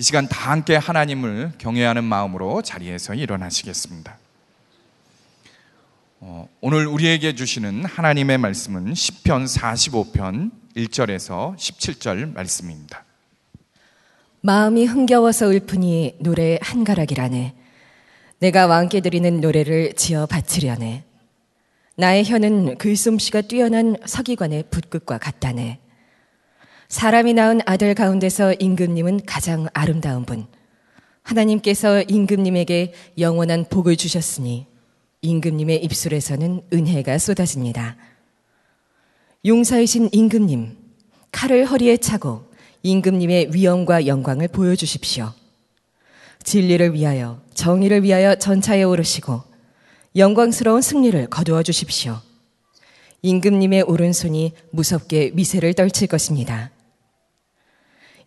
이 시간 다 함께 하나님을 경외하는 마음으로 자리에서 일어나시겠습니다. 어, 오늘 우리에게 주시는 하나님의 말씀은 10편 45편 1절에서 17절 말씀입니다. 마음이 흥겨워서 읊으니 노래 한가락이라네. 내가 왕께 드리는 노래를 지어 바치려네. 나의 혀는 글솜씨가 뛰어난 서기관의 붓끝과 같다네. 사람이 낳은 아들 가운데서 임금님은 가장 아름다운 분. 하나님께서 임금님에게 영원한 복을 주셨으니 임금님의 입술에서는 은혜가 쏟아집니다. 용사이신 임금님, 칼을 허리에 차고 임금님의 위엄과 영광을 보여주십시오. 진리를 위하여, 정의를 위하여 전차에 오르시고 영광스러운 승리를 거두어 주십시오. 임금님의 오른손이 무섭게 미세를 떨칠 것입니다.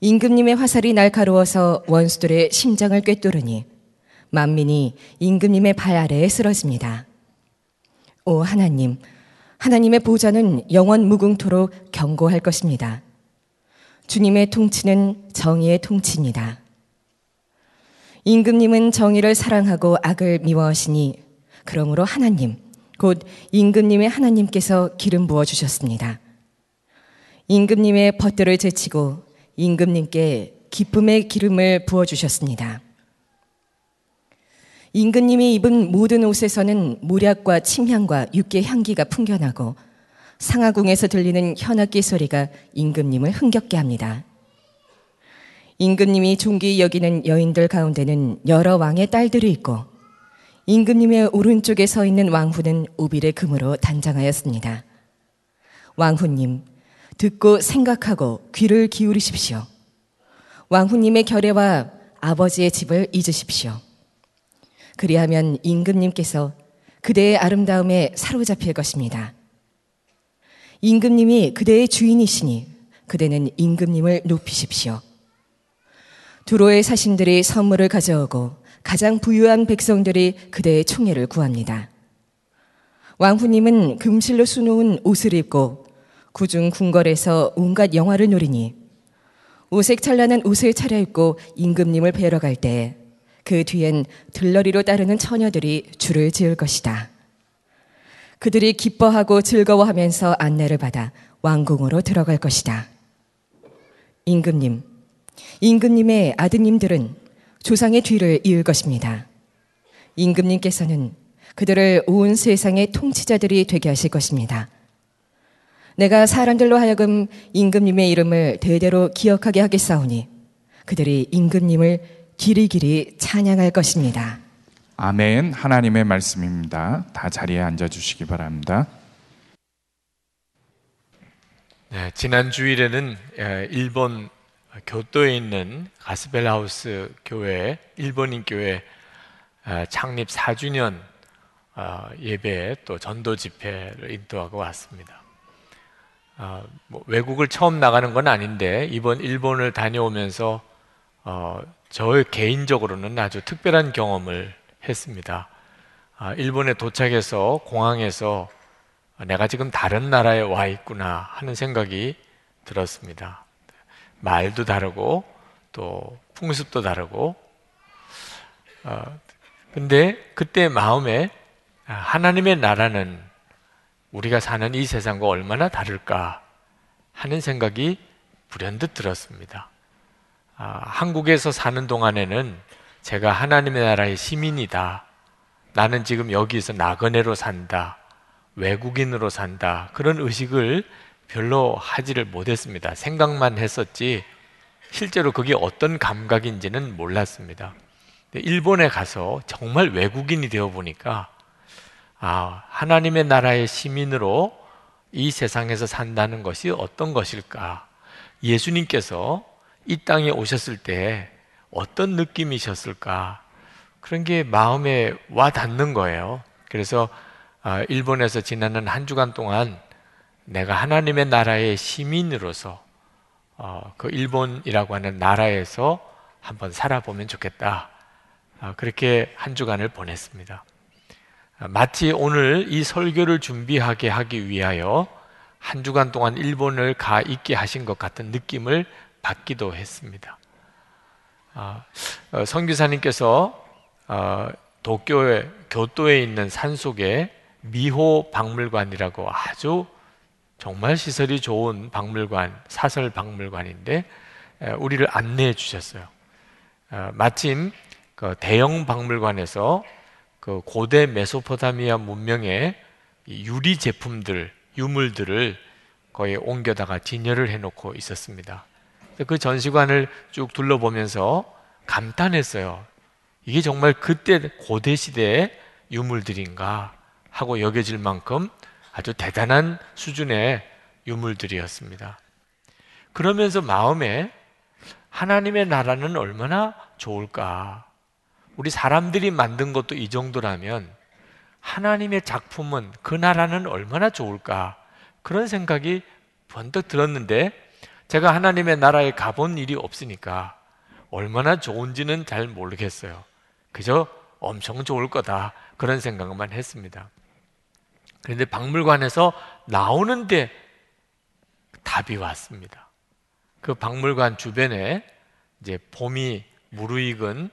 임금님의 화살이 날카로워서 원수들의 심장을 꿰뚫으니 만민이 임금님의 발 아래에 쓰러집니다. 오 하나님, 하나님의 보좌는 영원 무궁토록 경고할 것입니다. 주님의 통치는 정의의 통치입니다. 임금님은 정의를 사랑하고 악을 미워하시니 그러므로 하나님, 곧 임금님의 하나님께서 기름 부어 주셨습니다. 임금님의 벗들을 제치고 임금님께 기쁨의 기름을 부어 주셨습니다. 임금님이 입은 모든 옷에서는 모략과 침향과 육계 향기가 풍겨나고 상하궁에서 들리는 현악기 소리가 임금님을 흥겹게 합니다. 임금님이 존귀 여기는 여인들 가운데는 여러 왕의 딸들이 있고 임금님의 오른쪽에 서 있는 왕후는 오빌의 금으로 단장하였습니다. 왕후님, 듣고 생각하고 귀를 기울이십시오. 왕후님의 결례와 아버지의 집을 잊으십시오. 그리하면 임금님께서 그대의 아름다움에 사로잡힐 것입니다. 임금님이 그대의 주인이시니 그대는 임금님을 높이십시오. 두로의 사신들이 선물을 가져오고 가장 부유한 백성들이 그대의 총애를 구합니다. 왕후님은 금실로 수놓은 옷을 입고 구중 궁궐에서 온갖 영화를 누리니 오색 찬란한 옷을 차려입고 임금님을 뵈러 갈 때 그 뒤엔 들러리로 따르는 처녀들이 줄을 지을 것이다. 그들이 기뻐하고 즐거워하면서 안내를 받아 왕궁으로 들어갈 것이다. 임금님, 임금님의 아드님들은 조상의 뒤를 이을 것입니다. 임금님께서는 그들을 온 세상의 통치자들이 되게 하실 것입니다. 내가 사람들로 하여금 임금님의 이름을 대대로 기억하게 하겠사오니 그들이 임금님을 길이길이 찬양할 것입니다. 아멘. 하나님의 말씀입니다. 다 자리에 앉아 주시기 바랍니다. 네, 지난 주일에는 일본 교토에 있는 가스벨하우스 교회, 일본인 교회 창립 4주년 어, 예배 또 전도 집회를 인도하고 왔습니다. 어, 뭐 외국을 처음 나가는 건 아닌데 이번 일본을 다녀오면서 어, 저 개인적으로는 아주 특별한 경험을 했습니다. 아, 일본에 도착해서 공항에서 내가 지금 다른 나라에 와 있구나 하는 생각이 들었습니다. 말도 다르고 또 풍습도 다르고 어, 근데 그때 마음에 하나님의 나라는 우리가 사는 이 세상과 얼마나 다를까 하는 생각이 불현듯 들었습니다. 아, 한국에서 사는 동안에는 제가 하나님의 나라의 시민이다. 나는 지금 여기서 나그네로 산다. 외국인으로 산다. 그런 의식을 별로 하지를 못했습니다. 생각만 했었지, 실제로 그게 어떤 감각인지는 몰랐습니다. 일본에 가서 정말 외국인이 되어 보니까 아, 하나님의 나라의 시민으로 이 세상에서 산다는 것이 어떤 것일까? 예수님께서 이 땅에 오셨을 때 어떤 느낌이셨을까? 그런 게 마음에 와 닿는 거예요. 그래서 아, 일본에서 지나는 한 주간 동안 내가 하나님의 나라의 시민으로서 어, 그 일본이라고 하는 나라에서 한번 살아보면 좋겠다. 아, 그렇게 한 주간을 보냈습니다. 마치 오늘 이 설교를 준비하게 하기 위하여 한 주간 동안 일본을 가 있게 하신 것 같은 느낌을 받기도 했습니다. 아, 어, 선교사님께서 어, 도쿄에 교토에 있는 산 속에 미호 박물관이라고 아주 정말 시설이 좋은 박물관, 사설 박물관인데 우리를 안내해 주셨어요. 어, 마침 그 대형 박물관에서 그 고대 메소포타미아 문명의 유리 제품들, 유물들을 거의 옮겨다가 진열을 해놓고 있었습니다. 그 전시관을 쭉 둘러보면서 감탄했어요. 이게 정말 그때 고대 시대의 유물들인가 하고 여겨질 만큼 아주 대단한 수준의 유물들이었습니다. 그러면서 마음에 하나님의 나라는 얼마나 좋을까? 우리 사람들이 만든 것도 이 정도라면 하나님의 작품은 그 나라는 얼마나 좋을까? 그런 생각이 번뜩 들었는데 제가 하나님의 나라에 가본 일이 없으니까 얼마나 좋은지는 잘 모르겠어요. 그저 엄청 좋을 거다. 그런 생각만 했습니다. 그런데 박물관에서 나오는데 답이 왔습니다. 그 박물관 주변에 이제 봄이 무르익은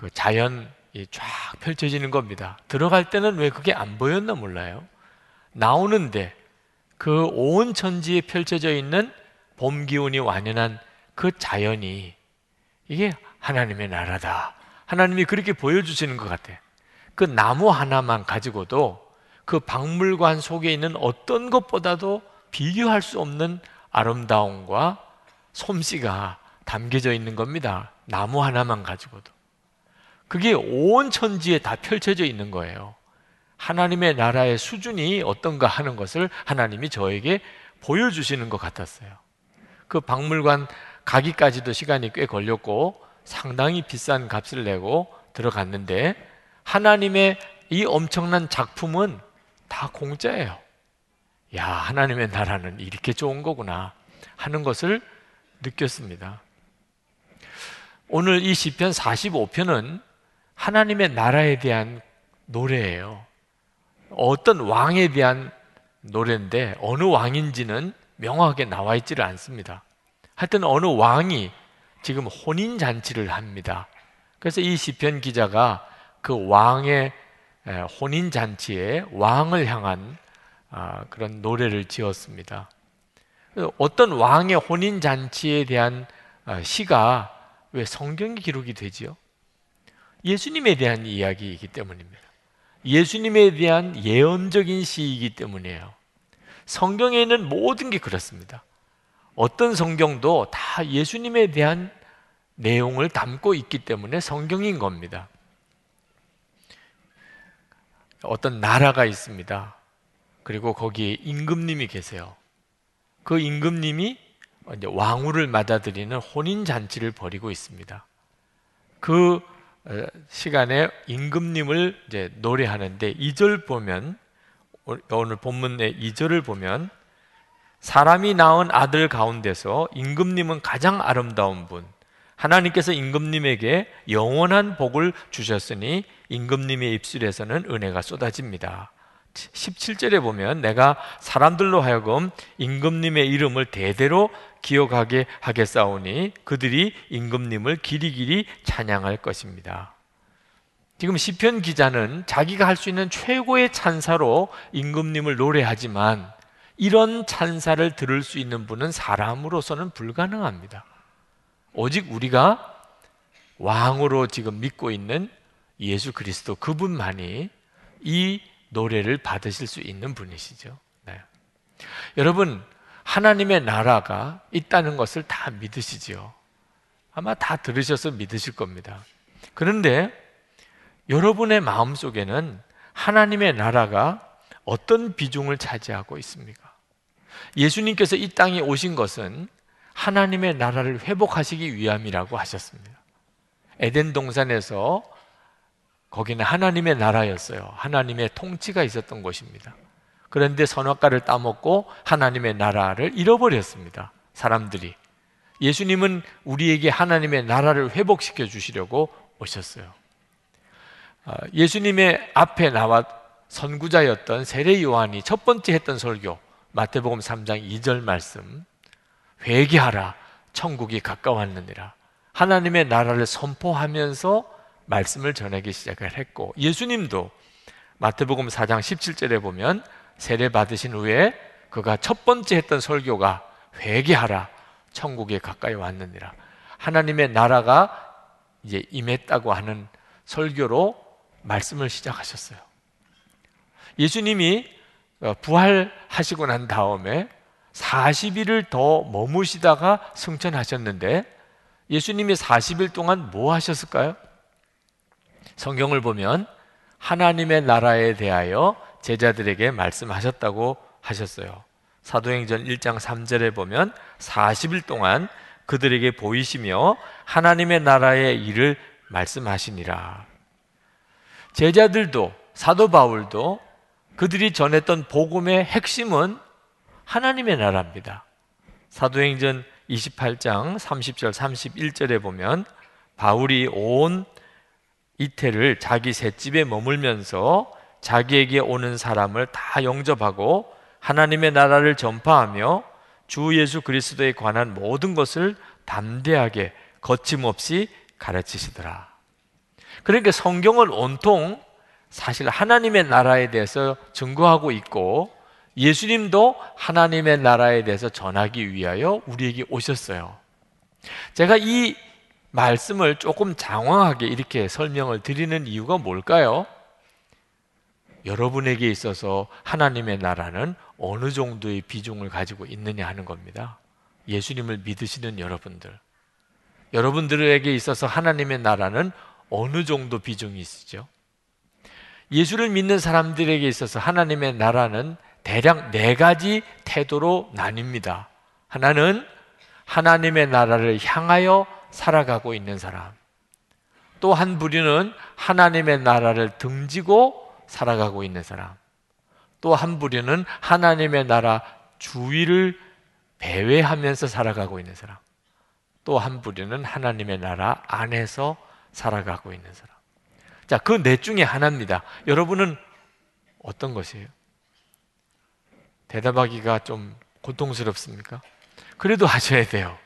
그 자연이 쫙 펼쳐지는 겁니다. 들어갈 때는 왜 그게 안 보였나 몰라요. 나오는데 그 온 천지에 펼쳐져 있는 봄 기운이 완연한 그 자연이 이게 하나님의 나라다. 하나님이 그렇게 보여주시는 것 같아. 그 나무 하나만 가지고도 그 박물관 속에 있는 어떤 것보다도 비교할 수 없는 아름다움과 솜씨가 담겨져 있는 겁니다. 나무 하나만 가지고도. 그게 온 천지에 다 펼쳐져 있는 거예요. 하나님의 나라의 수준이 어떤가 하는 것을 하나님이 저에게 보여주시는 것 같았어요. 그 박물관 가기까지도 시간이 꽤 걸렸고 상당히 비싼 값을 내고 들어갔는데 하나님의 이 엄청난 작품은 다 공짜예요. 야, 하나님의 나라는 이렇게 좋은 거구나 하는 것을 느꼈습니다. 오늘 이 시편 45편은 하나님의 나라에 대한 노래예요. 어떤 왕에 대한 노래인데 어느 왕인지는 명확하게 나와 있지를 않습니다. 하여튼 어느 왕이 지금 혼인 잔치를 합니다. 그래서 이 시편 기자가 그 왕의 혼인 잔치에 왕을 향한 아, 그런 노래를 지었습니다. 어떤 왕의 혼인 잔치에 대한 아, 시가 왜 성경에 기록이 되지요? 예수님에 대한 이야기이기 때문입니다. 예수님에 대한 예언적인 시이기 때문이에요. 성경에 있는 모든 게 그렇습니다. 어떤 성경도 다 예수님에 대한 내용을 담고 있기 때문에 성경인 겁니다. 어떤 나라가 있습니다. 그리고 거기에 임금님이 계세요. 그 임금님이 왕후를 맞아들이는 혼인 잔치를 벌이고 있습니다. 그 어, 시간에 임금님을 이제 노래하는데 2절 보면 오늘 본문의 2절을 보면 사람이 낳은 아들 가운데서 임금님은 가장 아름다운 분 하나님께서 임금님에게 영원한 복을 주셨으니 임금님의 입술에서는 은혜가 쏟아집니다. 17절에 보면 내가 사람들로 하여금 임금님의 이름을 대대로 기억하게 하겠사오니 그들이 임금님을 길이길이 찬양할 것입니다. 지금 시편 기자는 자기가 할 수 있는 최고의 찬사로 임금님을 노래하지만 이런 찬사를 들을 수 있는 분은 사람으로서는 불가능합니다. 오직 우리가 왕으로 지금 믿고 있는 예수 그리스도 그분만이 이 노래를 받으실 수 있는 분이시죠. 네. 여러분, 하나님의 나라가 있다는 것을 다 믿으시지요. 아마 다 들으셔서 믿으실 겁니다. 그런데 여러분의 마음 속에는 하나님의 나라가 어떤 비중을 차지하고 있습니까? 예수님께서 이 땅에 오신 것은 하나님의 나라를 회복하시기 위함이라고 하셨습니다. 에덴 동산에서 거기는 하나님의 나라였어요. 하나님의 통치가 있었던 곳입니다. 그런데 선악과를 따먹고 하나님의 나라를 잃어버렸습니다. 사람들이. 예수님은 우리에게 하나님의 나라를 회복시켜 주시려고 오셨어요. 아, 예수님의 앞에 나와 선구자였던 세례 요한이 첫 번째 했던 설교 마태복음 3장 2절 말씀 회개하라 천국이 가까웠느니라 하나님의 나라를 선포하면서 말씀을 전하기 시작을 했고 예수님도 마태복음 4장 17절에 보면 세례 받으신 후에 그가 첫 번째 했던 설교가 회개하라 천국에 가까이 왔느니라 하나님의 나라가 이제 임했다고 하는 설교로 말씀을 시작하셨어요. 예수님이 어, 부활하시고 난 다음에 40일을 더 머무시다가 승천하셨는데 예수님이 40일 동안 뭐 하셨을까요? 성경을 보면 하나님의 나라에 대하여 제자들에게 말씀하셨다고 하셨어요. 사도행전 1장 3절에 보면 40일 동안 그들에게 보이시며 하나님의 나라의 일을 말씀하시니라. 제자들도 사도 바울도 그들이 전했던 복음의 핵심은 하나님의 나라입니다. 사도행전 28장 30절 31절에 보면 바울이 온 이태를 자기 셋집에 머물면서 자기에게 오는 사람을 다 영접하고 하나님의 나라를 전파하며 주 예수 그리스도에 관한 모든 것을 담대하게 거침없이 가르치시더라. 그러니까 성경을 온통 사실 하나님의 나라에 대해서 증거하고 있고 예수님도 하나님의 나라에 대해서 전하기 위하여 우리에게 오셨어요. 제가 이 말씀을 조금 장황하게 이렇게 설명을 드리는 이유가 뭘까요? 여러분에게 있어서 하나님의 나라는 어느 정도의 비중을 가지고 있느냐 하는 겁니다. 예수님을 믿으시는 여러분들. 여러분들에게 있어서 하나님의 나라는 어느 정도 비중이 있으죠? 예수를 믿는 사람들에게 있어서 하나님의 나라는 대략 네 가지 태도로 나뉩니다. 하나는 하나님의 나라를 향하여 살아가고 있는 사람. 또 한 부류는 하나님의 나라를 등지고 살아가고 있는 사람. 또 한 부류는 하나님의 나라 주위를 배회하면서 살아가고 있는 사람. 또 한 부류는 하나님의 나라 안에서 살아가고 있는 사람. 자, 그 넷 중에 하나입니다. 여러분은 어떤 것이에요? 대답하기가 좀 고통스럽습니까? 그래도 하셔야 돼요.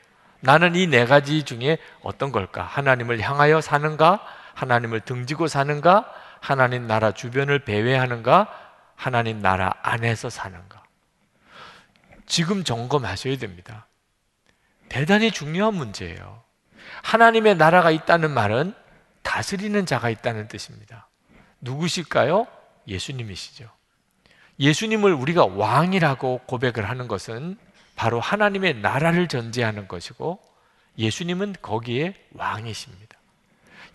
나는 이 네 가지 중에 어떤 걸까? 하나님을 향하여 사는가? 하나님을 등지고 사는가? 하나님 나라 주변을 배회하는가? 하나님 나라 안에서 사는가? 지금 점검하셔야 됩니다. 대단히 중요한 문제예요. 하나님의 나라가 있다는 말은 다스리는 자가 있다는 뜻입니다. 누구실까요? 예수님이시죠. 예수님을 우리가 왕이라고 고백을 하는 것은 바로 하나님의 나라를 전제하는 것이고 예수님은 거기에 왕이십니다.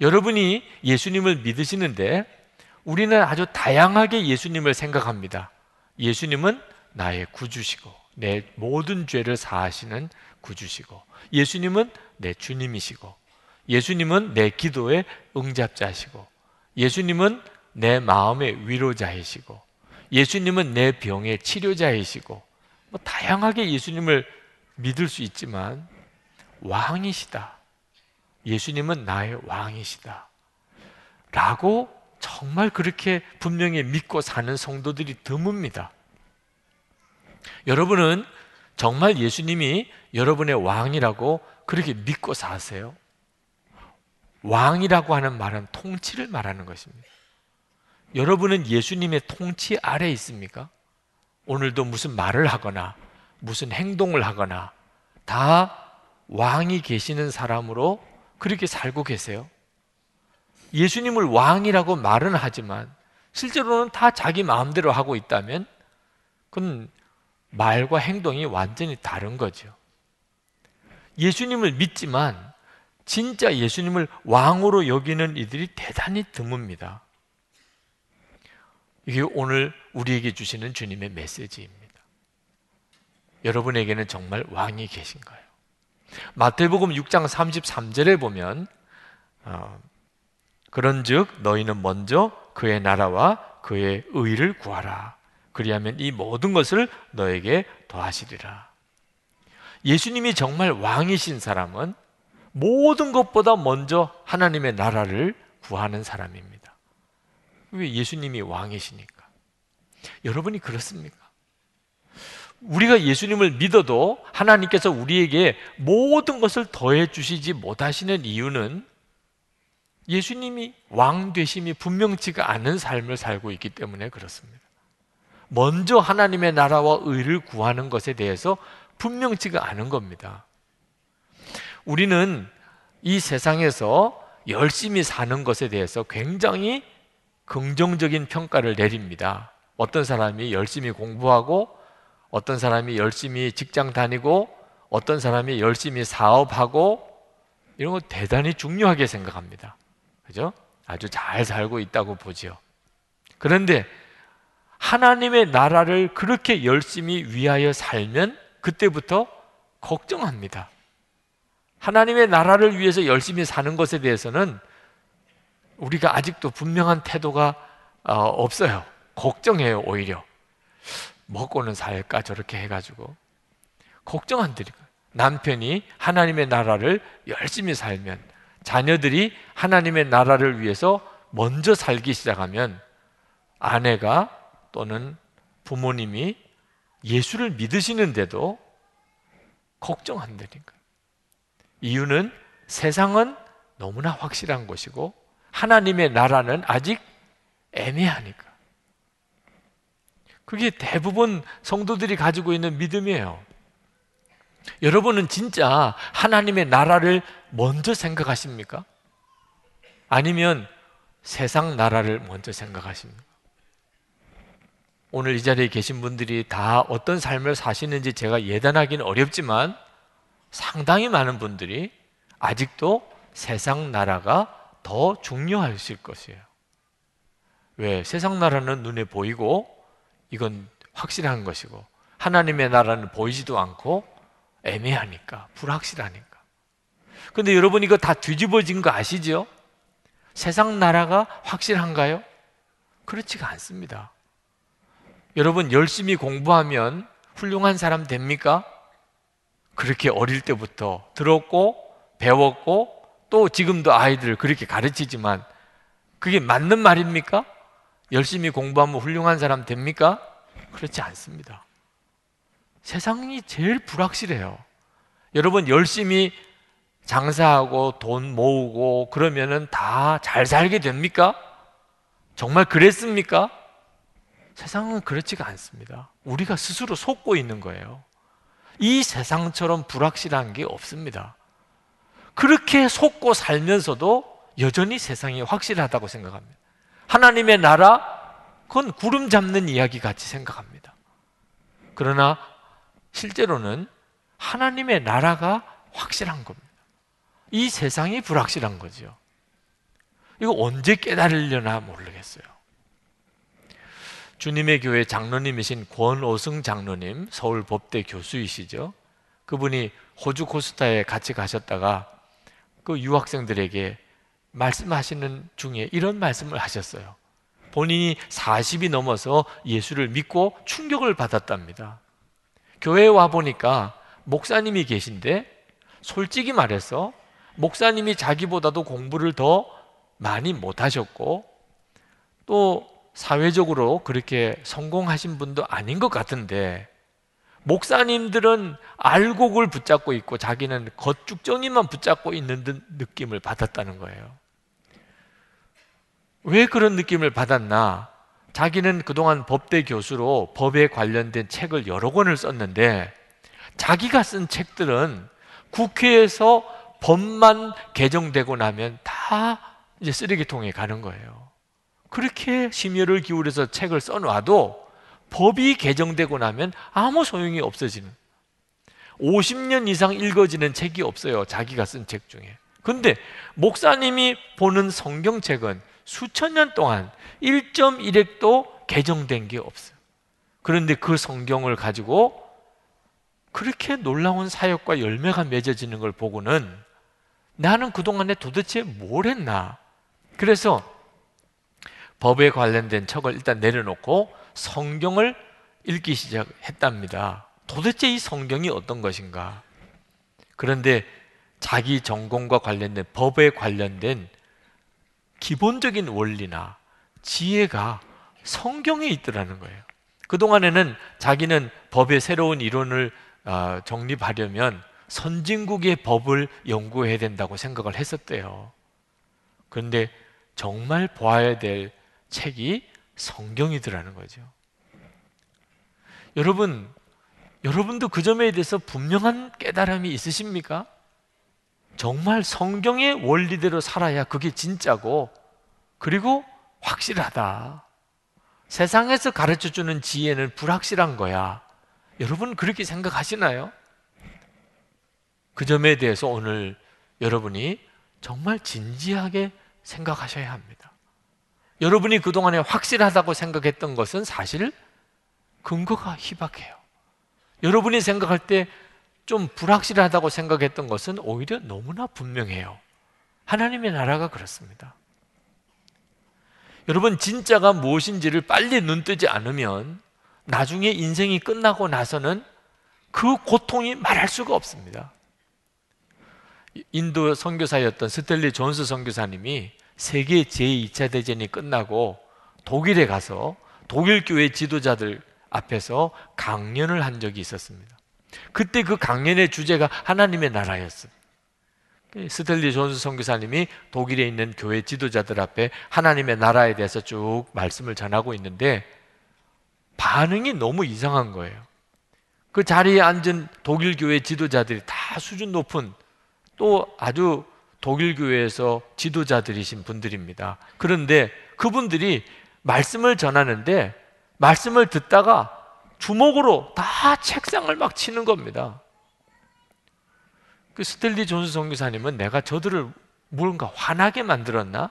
여러분이 예수님을 믿으시는데 우리는 아주 다양하게 예수님을 생각합니다. 예수님은 나의 구주시고 내 모든 죄를 사하시는 구주시고 예수님은 내 주님이시고 예수님은 내 기도의 응답자시고 예수님은 내 마음의 위로자이시고 예수님은 내 병의 치료자이시고 뭐 다양하게 예수님을 믿을 수 있지만 왕이시다. 예수님은 나의 왕이시다. 라고 정말 그렇게 분명히 믿고 사는 성도들이 드뭅니다. 여러분은 정말 예수님이 여러분의 왕이라고 그렇게 믿고 사세요? 왕이라고 하는 말은 통치를 말하는 것입니다. 여러분은 예수님의 통치 아래 있습니까? 오늘도 무슨 말을 하거나 무슨 행동을 하거나 다 왕이 계시는 사람으로 그렇게 살고 계세요. 예수님을 왕이라고 말은 하지만 실제로는 다 자기 마음대로 하고 있다면 그건 말과 행동이 완전히 다른 거죠. 예수님을 믿지만 진짜 예수님을 왕으로 여기는 이들이 대단히 드뭅니다. 이게 오늘 우리에게 주시는 주님의 메시지입니다. 여러분에게는 정말 왕이 계신가요? 마태복음 6장 33절에 보면 어, 그런즉 너희는 먼저 그의 나라와 그의 의를 구하라. 그리하면 이 모든 것을 너에게 더하시리라. 예수님이 정말 왕이신 사람은 모든 것보다 먼저 하나님의 나라를 구하는 사람입니다. 왜 예수님이 왕이시니까? 여러분이 그렇습니까? 우리가 예수님을 믿어도 하나님께서 우리에게 모든 것을 더해 주시지 못하시는 이유는 예수님이 왕 되심이 분명치가 않은 삶을 살고 있기 때문에 그렇습니다. 먼저 하나님의 나라와 의를 구하는 것에 대해서 분명치가 않은 겁니다. 우리는 이 세상에서 열심히 사는 것에 대해서 굉장히 긍정적인 평가를 내립니다. 어떤 사람이 열심히 공부하고, 어떤 사람이 열심히 직장 다니고, 어떤 사람이 열심히 사업하고, 이런 거 대단히 중요하게 생각합니다. 그죠? 아주 잘 살고 있다고 보지요. 그런데 하나님의 나라를 그렇게 열심히 위하여 살면 그때부터 걱정합니다. 하나님의 나라를 위해서 열심히 사는 것에 대해서는 우리가 아직도 분명한 태도가 어, 없어요. 걱정해요, 오히려. 먹고는 살까 저렇게 해가지고 걱정한다니까. 남편이 하나님의 나라를 열심히 살면 자녀들이 하나님의 나라를 위해서 먼저 살기 시작하면 아내가 또는 부모님이 예수를 믿으시는데도 걱정한다니까. 이유는 세상은 너무나 확실한 것이고 하나님의 나라는 아직 애매하니까. 그게 대부분 성도들이 가지고 있는 믿음이에요. 여러분은 진짜 하나님의 나라를 먼저 생각하십니까? 아니면 세상 나라를 먼저 생각하십니까? 오늘 이 자리에 계신 분들이 다 어떤 삶을 사시는지 제가 예단하기는 어렵지만 상당히 많은 분들이 아직도 세상 나라가 더 중요하실 것이에요. 왜? 세상 나라는 눈에 보이고 이건 확실한 것이고 하나님의 나라는 보이지도 않고 애매하니까 불확실하니까. 근데 여러분 이거 다 뒤집어진 거 아시죠? 세상 나라가 확실한가요? 그렇지가 않습니다. 여러분 열심히 공부하면 훌륭한 사람 됩니까? 그렇게 어릴 때부터 들었고 배웠고 또 지금도 아이들을 그렇게 가르치지만 그게 맞는 말입니까? 열심히 공부하면 훌륭한 사람 됩니까? 그렇지 않습니다. 세상이 제일 불확실해요. 여러분 열심히 장사하고 돈 모으고 그러면은 다 잘 살게 됩니까? 정말 그랬습니까? 세상은 그렇지가 않습니다. 우리가 스스로 속고 있는 거예요. 이 세상처럼 불확실한 게 없습니다. 그렇게 속고 살면서도 여전히 세상이 확실하다고 생각합니다. 하나님의 나라, 그건 구름 잡는 이야기 같이 생각합니다. 그러나 실제로는 하나님의 나라가 확실한 겁니다. 이 세상이 불확실한 거죠. 이거 언제 깨달으려나 모르겠어요. 주님의 교회 장로님이신 권오승 장로님, 서울 법대 교수이시죠. 그분이 호주 코스타에 같이 가셨다가 그 유학생들에게 말씀하시는 중에 이런 말씀을 하셨어요. 본인이 40이 넘어서 예수를 믿고 충격을 받았답니다. 교회에 와 보니까 목사님이 계신데 솔직히 말해서 목사님이 자기보다도 공부를 더 많이 못하셨고 또 사회적으로 그렇게 성공하신 분도 아닌 것 같은데 목사님들은 알곡을 붙잡고 있고 자기는 겉죽정이만 붙잡고 있는 듯 느낌을 받았다는 거예요. 왜 그런 느낌을 받았나? 자기는 그동안 법대 교수로 법에 관련된 책을 여러 권을 썼는데 자기가 쓴 책들은 국회에서 법만 개정되고 나면 다 이제 쓰레기통에 가는 거예요. 그렇게 심혈을 기울여서 책을 써놔도 법이 개정되고 나면 아무 소용이 없어지는 50년 이상 읽어지는 책이 없어요. 자기가 쓴 책 중에. 근데 목사님이 보는 성경책은 수천 년 동안 1.1핵도 개정된 게 없어요. 그런데 그 성경을 가지고 그렇게 놀라운 사역과 열매가 맺어지는 걸 보고는 나는 그동안에 도대체 뭘 했나? 그래서 법에 관련된 척을 일단 내려놓고 성경을 읽기 시작했답니다. 도대체 이 성경이 어떤 것인가? 그런데 자기 전공과 관련된 법에 관련된 기본적인 원리나 지혜가 성경에 있더라는 거예요. 그동안에는 자기는 법의 새로운 이론을 어, 정립하려면 선진국의 법을 연구해야 된다고 생각을 했었대요. 그런데 정말 보아야 될 책이 성경이더라는 거죠. 여러분, 여러분도 그 점에 대해서 분명한 깨달음이 있으십니까? 정말 성경의 원리대로 살아야 그게 진짜고, 그리고 확실하다. 세상에서 가르쳐 주는 지혜는 불확실한 거야. 여러분 그렇게 생각하시나요? 그 점에 대해서 오늘 여러분이 정말 진지하게 생각하셔야 합니다. 여러분이 그동안에 확실하다고 생각했던 것은 사실 근거가 희박해요. 여러분이 생각할 때 좀 불확실하다고 생각했던 것은 오히려 너무나 분명해요. 하나님의 나라가 그렇습니다. 여러분, 진짜가 무엇인지를 빨리 눈뜨지 않으면 나중에 인생이 끝나고 나서는 그 고통이 말할 수가 없습니다. 인도 선교사였던 스탠리 존스 선교사님이 세계 제2차 대전이 끝나고 독일에 가서 독일 교회 지도자들 앞에서 강연을 한 적이 있었습니다. 그때 그 강연의 주제가 하나님의 나라였어요. 스탠리 존스 선교사님이 독일에 있는 교회 지도자들 앞에 하나님의 나라에 대해서 쭉 말씀을 전하고 있는데 반응이 너무 이상한 거예요. 그 자리에 앉은 독일 교회 지도자들이 다 수준 높은 또 아주 독일 교회에서 지도자들이신 분들입니다. 그런데 그분들이 말씀을 전하는데 말씀을 듣다가 주먹으로 다 책상을 막 치는 겁니다. 그 스텔리 존스 선교사님은 내가 저들을 뭔가 화나게 만들었나?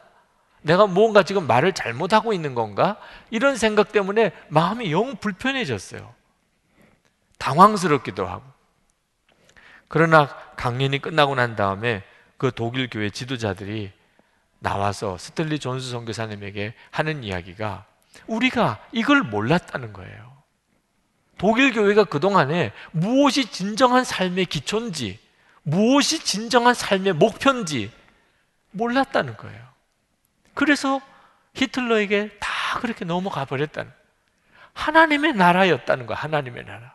내가 뭔가 지금 말을 잘못하고 있는 건가? 이런 생각 때문에 마음이 영 불편해졌어요. 당황스럽기도 하고. 그러나 강연이 끝나고 난 다음에 그 독일 교회 지도자들이 나와서 스텔리 존스 선교사님에게 하는 이야기가 우리가 이걸 몰랐다는 거예요. 독일 교회가 그동안에 무엇이 진정한 삶의 기초인지, 무엇이 진정한 삶의 목표인지 몰랐다는 거예요. 그래서 히틀러에게 다 그렇게 넘어가 버렸다는 하나님의 나라였다는 거야. 하나님의 나라.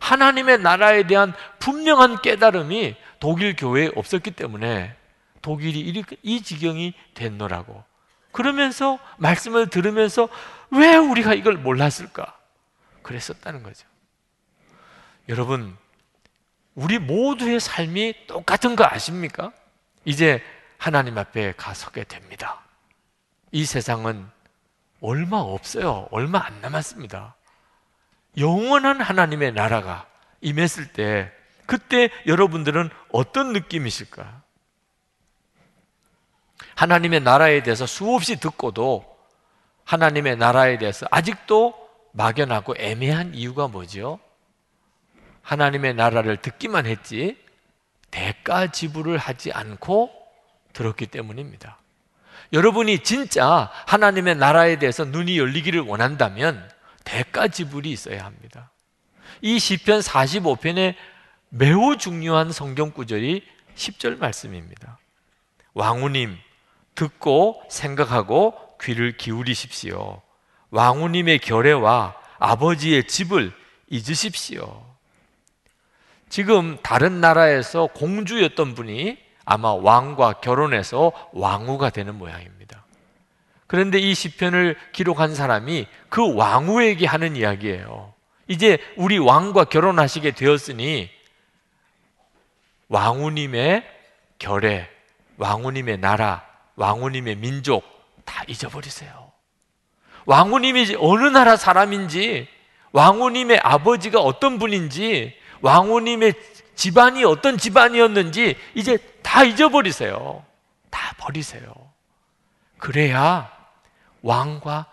하나님의 나라에 대한 분명한 깨달음이 독일 교회에 없었기 때문에 독일이 이 지경이 됐노라고. 그러면서 말씀을 들으면서 왜 우리가 이걸 몰랐을까? 그랬었다는 거죠. 여러분, 우리 모두의 삶이 똑같은 거 아십니까? 이제 하나님 앞에 가서게 됩니다. 이 세상은 얼마 없어요. 얼마 안 남았습니다. 영원한 하나님의 나라가 임했을 때 그때 여러분들은 어떤 느낌이실까? 하나님의 나라에 대해서 수없이 듣고도 하나님의 나라에 대해서 아직도 막연하고 애매한 이유가 뭐죠? 하나님의 나라를 듣기만 했지 대가 지불을 하지 않고 들었기 때문입니다. 여러분이 진짜 하나님의 나라에 대해서 눈이 열리기를 원한다면 대가 지불이 있어야 합니다. 이 시편 45편에 매우 중요한 성경 구절이 10절 말씀입니다. 왕우님 듣고 생각하고 귀를 기울이십시오. 왕우님의 결례와 아버지의 집을 잊으십시오. 지금 다른 나라에서 공주였던 분이 아마 왕과 결혼해서 왕후가 되는 모양입니다. 그런데 이 시편을 기록한 사람이 그 왕후에게 하는 이야기예요. 이제 우리 왕과 결혼하시게 되었으니 왕후님의 결례, 왕후님의 나라, 왕후님의 민족 다 잊어버리세요. 왕후님이 어느 나라 사람인지, 왕후님의 아버지가 어떤 분인지, 왕후님의 집안이 어떤 집안이었는지 이제 다 잊어버리세요. 다 버리세요. 그래야 왕과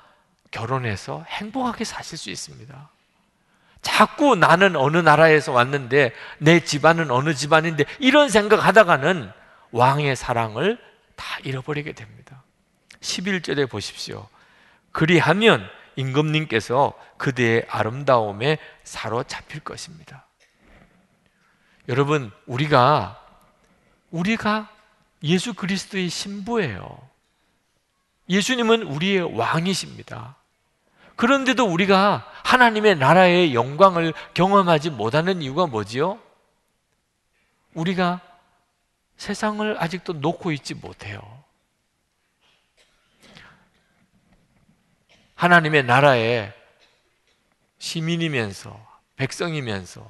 결혼해서 행복하게 사실 수 있습니다. 자꾸 나는 어느 나라에서 왔는데 내 집안은 어느 집안인데 이런 생각 하다가는 왕의 사랑을 다 잃어버리게 됩니다. 11절에 보십시오. 그리하면 임금님께서 그대의 아름다움에 사로잡힐 것입니다. 여러분, 우리가, 우리가 예수 그리스도의 신부예요. 예수님은 우리의 왕이십니다. 그런데도 우리가 하나님의 나라의 영광을 경험하지 못하는 이유가 뭐지요? 우리가 세상을 아직도 놓고 있지 못해요. 하나님의 나라의 시민이면서 백성이면서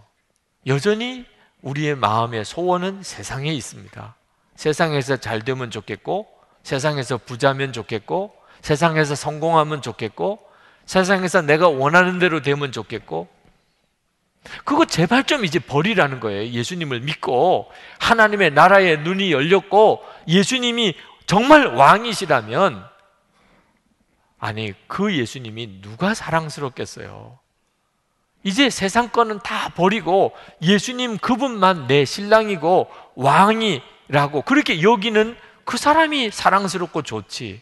여전히 우리의 마음의 소원은 세상에 있습니다. 세상에서 잘 되면 좋겠고, 세상에서 부자면 좋겠고, 세상에서 성공하면 좋겠고, 세상에서 내가 원하는 대로 되면 좋겠고, 그거 제발 좀 이제 버리라는 거예요. 예수님을 믿고, 하나님의 나라에 눈이 열렸고, 예수님이 정말 왕이시라면, 아니, 그 예수님이 누가 사랑스럽겠어요? 이제 세상 거는 다 버리고 예수님 그분만 내 신랑이고 왕이라고 그렇게 여기는 그 사람이 사랑스럽고 좋지.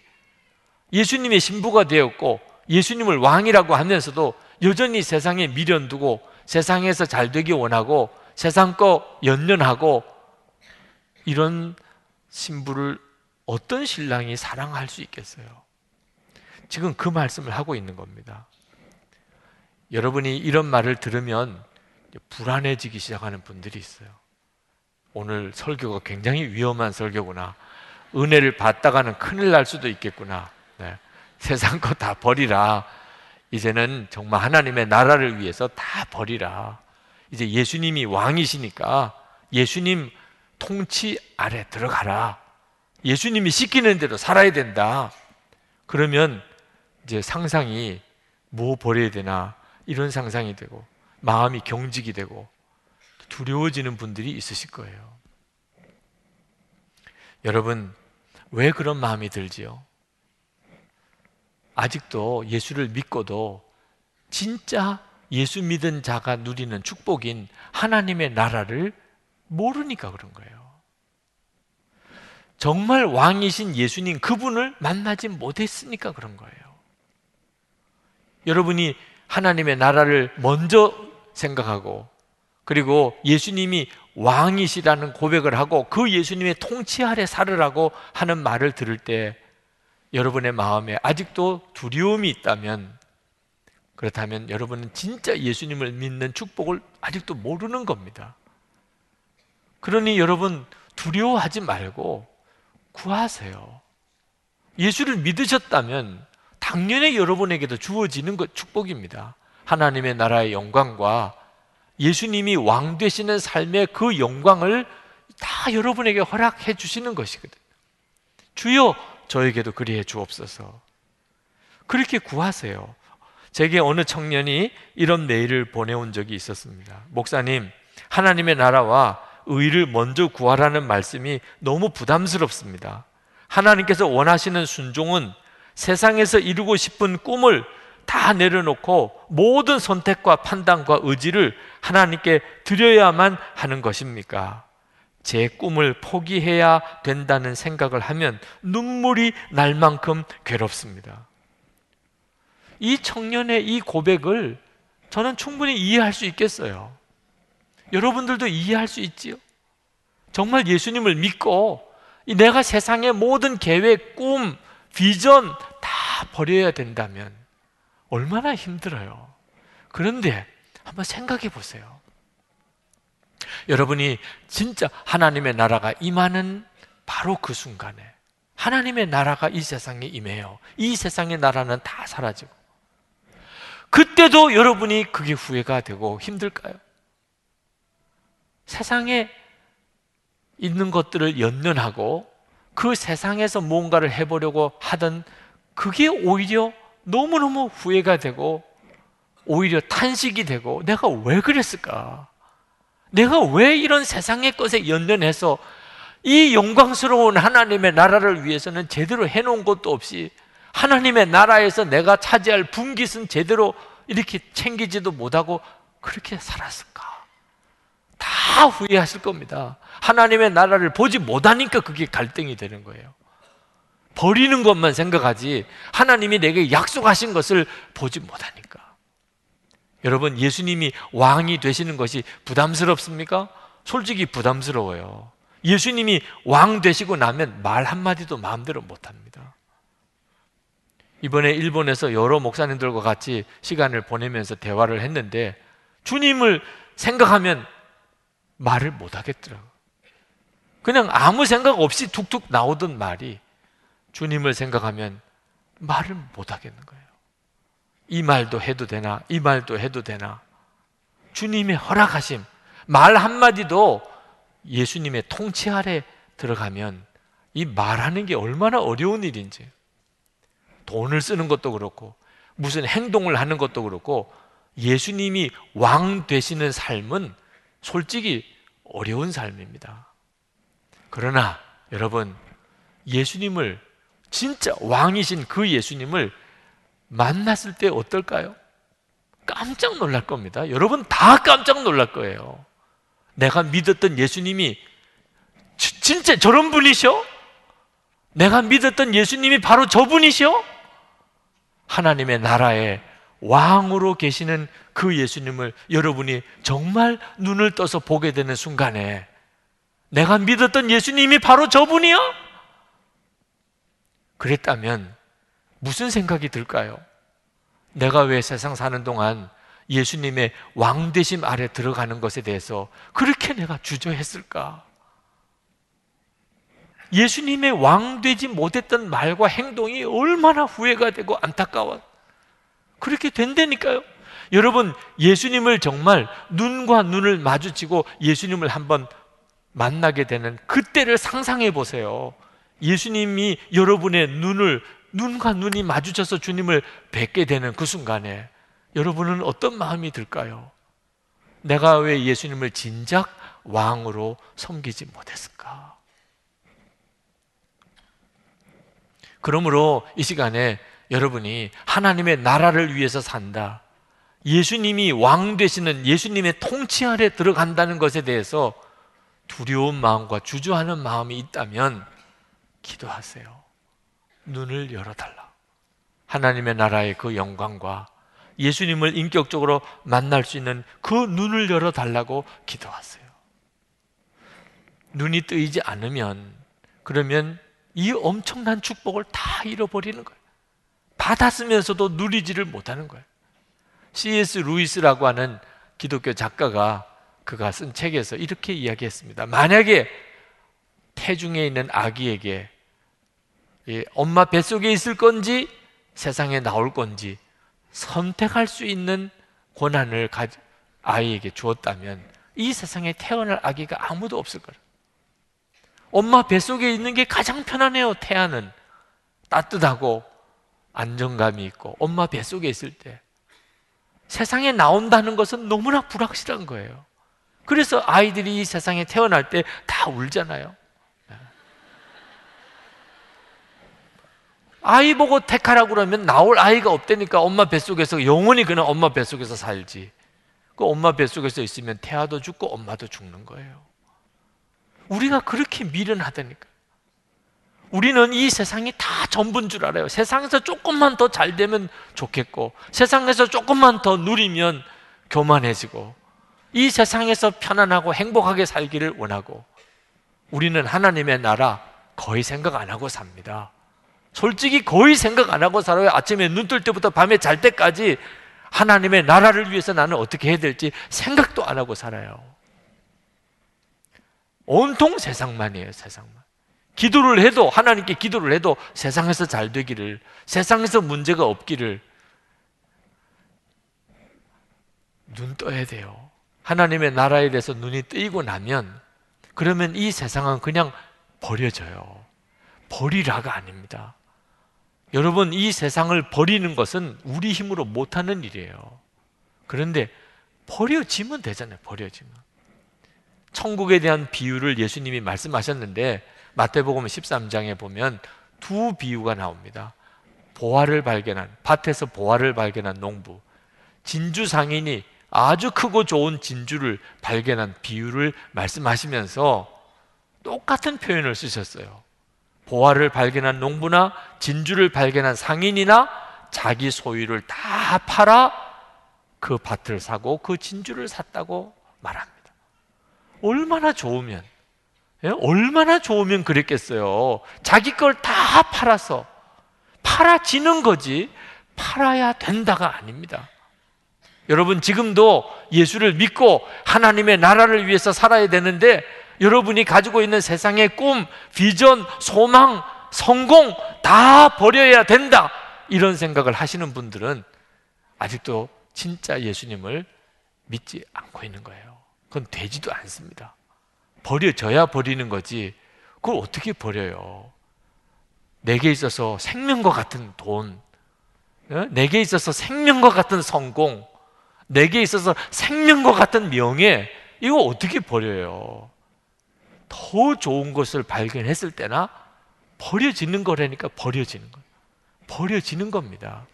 예수님의 신부가 되었고 예수님을 왕이라고 하면서도 여전히 세상에 미련 두고 세상에서 잘 되기 원하고 세상 거 연연하고 이런 신부를 어떤 신랑이 사랑할 수 있겠어요? 지금 그 말씀을 하고 있는 겁니다. 여러분이 이런 말을 들으면 불안해지기 시작하는 분들이 있어요. 오늘 설교가 굉장히 위험한 설교구나. 은혜를 받다가는 큰일 날 수도 있겠구나. 네. 세상 거 다 버리라. 이제는 정말 하나님의 나라를 위해서 다 버리라. 이제 예수님이 왕이시니까 예수님 통치 아래 들어가라. 예수님이 시키는 대로 살아야 된다. 그러면 이제 상상이 뭐 버려야 되나 이런 상상이 되고 마음이 경직이 되고 두려워지는 분들이 있으실 거예요. 여러분, 왜 그런 마음이 들지요? 아직도 예수를 믿고도 진짜 예수 믿은 자가 누리는 축복인 하나님의 나라를 모르니까 그런 거예요. 정말 왕이신 예수님 그분을 만나지 못했으니까 그런 거예요. 여러분이 하나님의 나라를 먼저 생각하고 그리고 예수님이 왕이시라는 고백을 하고 그 예수님의 통치 아래 살으라고 하는 말을 들을 때 여러분의 마음에 아직도 두려움이 있다면 그렇다면 여러분은 진짜 예수님을 믿는 축복을 아직도 모르는 겁니다. 그러니 여러분 두려워하지 말고 구하세요. 예수를 믿으셨다면 당연히 여러분에게도 주어지는 것 축복입니다. 하나님의 나라의 영광과 예수님이 왕 되시는 삶의 그 영광을 다 여러분에게 허락해 주시는 것이거든요. 주여 저에게도 그리해 주옵소서. 그렇게 구하세요. 제게 어느 청년이 이런 메일을 보내온 적이 있었습니다. 목사님, 하나님의 나라와 의를 먼저 구하라는 말씀이 너무 부담스럽습니다. 하나님께서 원하시는 순종은 세상에서 이루고 싶은 꿈을 다 내려놓고 모든 선택과 판단과 의지를 하나님께 드려야만 하는 것입니까? 제 꿈을 포기해야 된다는 생각을 하면 눈물이 날 만큼 괴롭습니다. 이 청년의 이 고백을 저는 충분히 이해할 수 있겠어요. 여러분들도 이해할 수 있지요? 정말 예수님을 믿고 내가 세상의 모든 계획, 꿈, 비전 다 버려야 된다면 얼마나 힘들어요. 그런데 한번 생각해 보세요. 여러분이 진짜 하나님의 나라가 임하는 바로 그 순간에 하나님의 나라가 이 세상에 임해요. 이 세상의 나라는 다 사라지고. 그때도 여러분이 그게 후회가 되고 힘들까요? 세상에 있는 것들을 연연하고 그 세상에서 뭔가를 해보려고 하던 그게 오히려 너무너무 후회가 되고 오히려 탄식이 되고 내가 왜 그랬을까? 내가 왜 이런 세상의 것에 연연해서 이 영광스러운 하나님의 나라를 위해서는 제대로 해놓은 것도 없이 하나님의 나라에서 내가 차지할 분깃은 제대로 이렇게 챙기지도 못하고 그렇게 살았을까? 다 후회하실 겁니다. 하나님의 나라를 보지 못하니까 그게 갈등이 되는 거예요. 버리는 것만 생각하지 하나님이 내게 약속하신 것을 보지 못하니까. 여러분, 예수님이 왕이 되시는 것이 부담스럽습니까? 솔직히 부담스러워요. 예수님이 왕 되시고 나면 말 한마디도 마음대로 못 합니다. 이번에 일본에서 여러 목사님들과 같이 시간을 보내면서 대화를 했는데 주님을 생각하면 말을 못 하겠더라고요. 그냥 아무 생각 없이 툭툭 나오던 말이 주님을 생각하면 말을 못 하겠는 거예요. 이 말도 해도 되나? 이 말도 해도 되나? 주님의 허락하심, 말 한마디도 예수님의 통치 아래 들어가면 이 말하는 게 얼마나 어려운 일인지. 돈을 쓰는 것도 그렇고, 무슨 행동을 하는 것도 그렇고, 예수님이 왕 되시는 삶은 솔직히 어려운 삶입니다. 그러나 여러분, 예수님을 진짜 왕이신 그 예수님을 만났을 때 어떨까요? 깜짝 놀랄 겁니다. 여러분 다 깜짝 놀랄 거예요. 내가 믿었던 예수님이 진짜 저런 분이셔? 내가 믿었던 예수님이 바로 저분이셔? 하나님의 나라에 왕으로 계시는 그 예수님을 여러분이 정말 눈을 떠서 보게 되는 순간에 내가 믿었던 예수님이 바로 저분이요? 그랬다면 무슨 생각이 들까요? 내가 왜 세상 사는 동안 예수님의 왕되심 아래 들어가는 것에 대해서 그렇게 내가 주저했을까? 예수님의 왕되지 못했던 말과 행동이 얼마나 후회가 되고 안타까워. 그렇게 된다니까요. 여러분, 예수님을 정말 눈과 눈을 마주치고 예수님을 한번 만나게 되는 그때를 상상해 보세요. 예수님이 여러분의 눈을 눈과 눈이 마주쳐서 주님을 뵙게 되는 그 순간에 여러분은 어떤 마음이 들까요? 내가 왜 예수님을 진작 왕으로 섬기지 못했을까? 그러므로 이 시간에 여러분이 하나님의 나라를 위해서 산다. 예수님이 왕 되시는 예수님의 통치 아래 들어간다는 것에 대해서 두려운 마음과 주저하는 마음이 있다면 기도하세요. 눈을 열어달라. 하나님의 나라의 그 영광과 예수님을 인격적으로 만날 수 있는 그 눈을 열어달라고 기도하세요. 눈이 뜨이지 않으면 그러면 이 엄청난 축복을 다 잃어버리는 거예요. 받았으면서도 누리지를 못하는 거예요. C.S. 루이스라고 하는 기독교 작가가 그가 쓴 책에서 이렇게 이야기했습니다. 만약에 태중에 있는 아기에게 엄마 뱃속에 있을 건지 세상에 나올 건지 선택할 수 있는 권한을 아이에게 주었다면 이 세상에 태어날 아기가 아무도 없을 거예요. 엄마 뱃속에 있는 게 가장 편하네요. 태아는 따뜻하고 안정감이 있고 엄마 뱃속에 있을 때 세상에 나온다는 것은 너무나 불확실한 거예요. 그래서 아이들이 이 세상에 태어날 때 다 울잖아요. 아이 보고 택하라고 그러면 나올 아이가 없다니까 엄마 뱃속에서 영원히 그냥 엄마 뱃속에서 살지. 그 엄마 뱃속에서 있으면 태아도 죽고 엄마도 죽는 거예요. 우리가 그렇게 미련하다니까. 우리는 이 세상이 다 전부인 줄 알아요. 세상에서 조금만 더 잘 되면 좋겠고, 세상에서 조금만 더 누리면 교만해지고, 이 세상에서 편안하고 행복하게 살기를 원하고 우리는 하나님의 나라 거의 생각 안 하고 삽니다. 솔직히 거의 생각 안 하고 살아요. 아침에 눈 뜰 때부터 밤에 잘 때까지 하나님의 나라를 위해서 나는 어떻게 해야 될지 생각도 안 하고 살아요. 온통 세상만이에요, 세상만. 기도를 해도, 하나님께 기도를 해도 세상에서 잘 되기를, 세상에서 문제가 없기를 눈 떠야 돼요. 하나님의 나라에 대해서 눈이 뜨이고 나면 그러면 이 세상은 그냥 버려져요. 버리라가 아닙니다. 여러분, 이 세상을 버리는 것은 우리 힘으로 못하는 일이에요. 그런데 버려지면 되잖아요. 버려지면. 천국에 대한 비유를 예수님이 말씀하셨는데 마태복음 13장에 보면 두 비유가 나옵니다. 보화를 발견한 밭에서 보화를 발견한 농부 진주 상인이 아주 크고 좋은 진주를 발견한 비유를 말씀하시면서 똑같은 표현을 쓰셨어요. 보화를 발견한 농부나 진주를 발견한 상인이나 자기 소유를 다 팔아 그 밭을 사고 그 진주를 샀다고 말합니다. 얼마나 좋으면, 예? 얼마나 좋으면 그랬겠어요. 자기 걸 다 팔아서 팔아지는 거지 팔아야 된다가 아닙니다. 여러분 지금도 예수를 믿고 하나님의 나라를 위해서 살아야 되는데 여러분이 가지고 있는 세상의 꿈, 비전, 소망, 성공 다 버려야 된다. 이런 생각을 하시는 분들은 아직도 진짜 예수님을 믿지 않고 있는 거예요. 그건 되지도 않습니다. 버려져야 버리는 거지. 그걸 어떻게 버려요? 내게 있어서 생명과 같은 돈, 어? 내게 있어서 생명과 같은 성공, 내게 있어서 생명과 같은 명예, 이거 어떻게 버려요? 더 좋은 것을 발견했을 때나 버려지는 거라니까 버려지는 거. 버려지는 겁니다.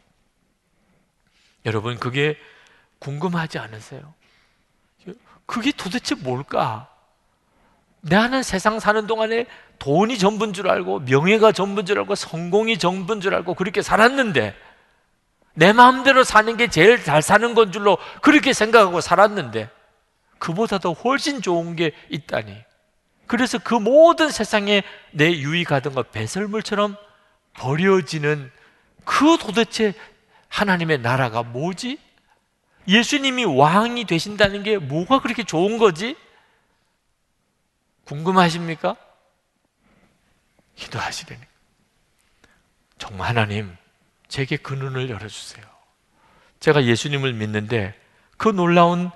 여러분, 그게 궁금하지 않으세요? 그게 도대체 뭘까? 나는 세상 사는 동안에 돈이 전부인 줄 알고, 명예가 전부인 줄 알고, 성공이 전부인 줄 알고, 그렇게 살았는데, 내 마음대로 사는 게 제일 잘 사는 건 줄로 그렇게 생각하고 살았는데, 그보다도 훨씬 좋은 게 있다니. 그래서 그 모든 세상에 내 유익하던 것 배설물처럼 버려지는 그 도대체 하나님의 나라가 뭐지? 예수님이 왕이 되신다는 게 뭐가 그렇게 좋은 거지? 궁금하십니까? 기도하시려니. 정말 하나님, 제게 그 눈을 열어주세요. 제가 예수님을 믿는데 그 놀라운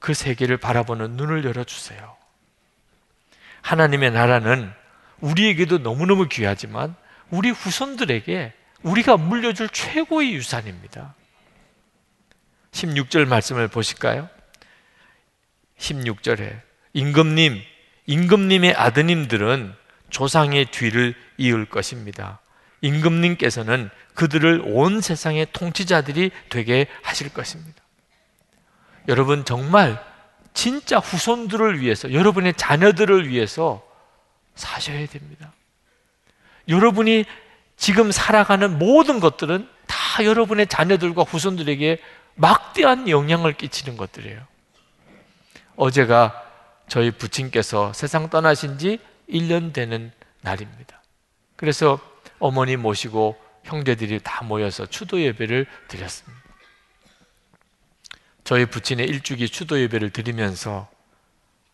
그 세계를 바라보는 눈을 열어주세요. 하나님의 나라는 우리에게도 너무너무 귀하지만 우리 후손들에게 우리가 물려줄 최고의 유산입니다. 16절 말씀을 보실까요? 16절에 임금님, 임금님의 아드님들은 조상의 뒤를 이을 것입니다. 임금님께서는 그들을 온 세상의 통치자들이 되게 하실 것입니다. 여러분 정말 진짜 후손들을 위해서 여러분의 자녀들을 위해서 사셔야 됩니다. 여러분이 지금 살아가는 모든 것들은 다 여러분의 자녀들과 후손들에게 막대한 영향을 끼치는 것들이에요. 어제가 저희 부친께서 세상 떠나신 지 1년 되는 날입니다. 그래서 어머니 모시고 형제들이 다 모여서 추도 예배를 드렸습니다. 저희 부친의 일주기 추도 예배를 드리면서